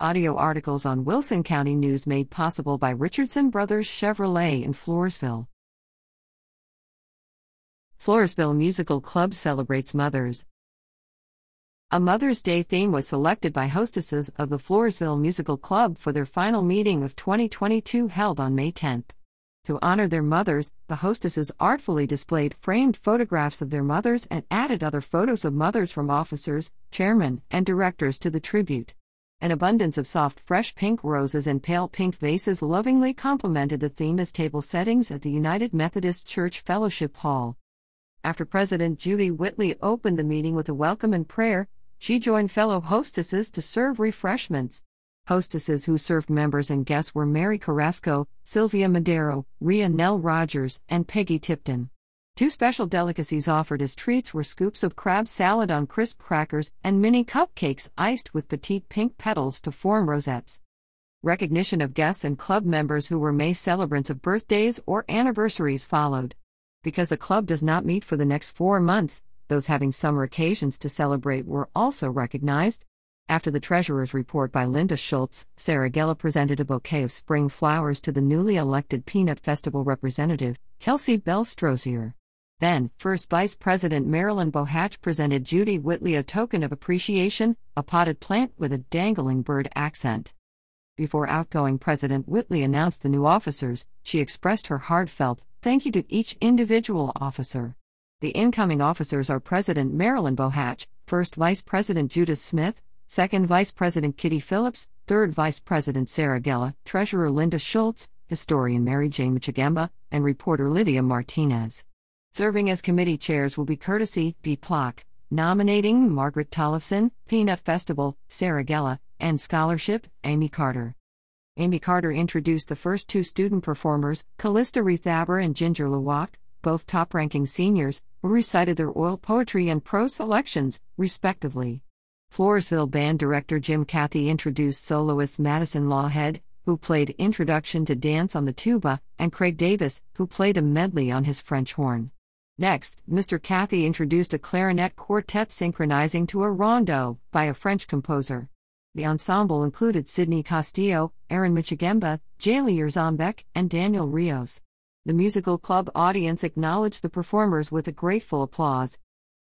Audio articles on Wilson County News made possible by Richardson Brothers Chevrolet in Floresville. Floresville Musical Club celebrates mothers. A Mother's Day theme was selected by hostesses of the Floresville Musical Club for their final meeting of 2022 held on May 10th. To honor their mothers, the hostesses artfully displayed framed photographs of their mothers and added other photos of mothers from officers, chairmen, and directors to the tribute. An abundance of soft, fresh pink roses and pale pink vases lovingly complemented the theme as table settings at the United Methodist Church Fellowship Hall. After President Judy Whitley opened the meeting with a welcome and prayer, she joined fellow hostesses to serve refreshments. Hostesses who served members and guests were Mary Carrasco, Sylvia Madero, Ria Nell Rogers, and Peggy Tipton. Two special delicacies offered as treats were scoops of crab salad on crisp crackers and mini cupcakes iced with petite pink petals to form rosettes. Recognition of guests and club members who were May celebrants of birthdays or anniversaries followed. Because the club does not meet for the next four months, those having summer occasions to celebrate were also recognized. After the treasurer's report by Linda Schultz, Sarah Gella presented a bouquet of spring flowers to the newly elected Peanut Festival representative, Kelsey Bell Strozier. Then, First Vice President Marilyn Bohatch presented Judy Whitley a token of appreciation, a potted plant with a dangling bird accent. Before outgoing President Whitley announced the new officers, she expressed her heartfelt thank you to each individual officer. The incoming officers are President Marilyn Bohatch, First Vice President Judith Smith, Second Vice President Kitty Phillips, Third Vice President Sarah Gella, Treasurer Linda Schultz, Historian Mary Jane Michigemba, and Reporter Lydia Martinez. Serving as committee chairs will be Courtesy B. Plock, Nominating Margaret Tollefson, Peanut Festival, Sarah Gella, and Scholarship, Amy Carter. Amy Carter introduced the first two student performers, Callista Rethaber and Ginger Lewak, both top ranking seniors, who recited their oil poetry and prose selections, respectively. Floresville band director Jim Cathy introduced soloist Madison Lawhead, who played Introduction to Dance on the tuba, and Craig Davis, who played a medley on his French horn. Next, Mr. Cathy introduced a clarinet quartet synchronizing to a rondo by a French composer. The ensemble included Sidney Castillo, Aaron Michigemba, Jalier Zombek, and Daniel Rios. The musical club audience acknowledged the performers with a grateful applause,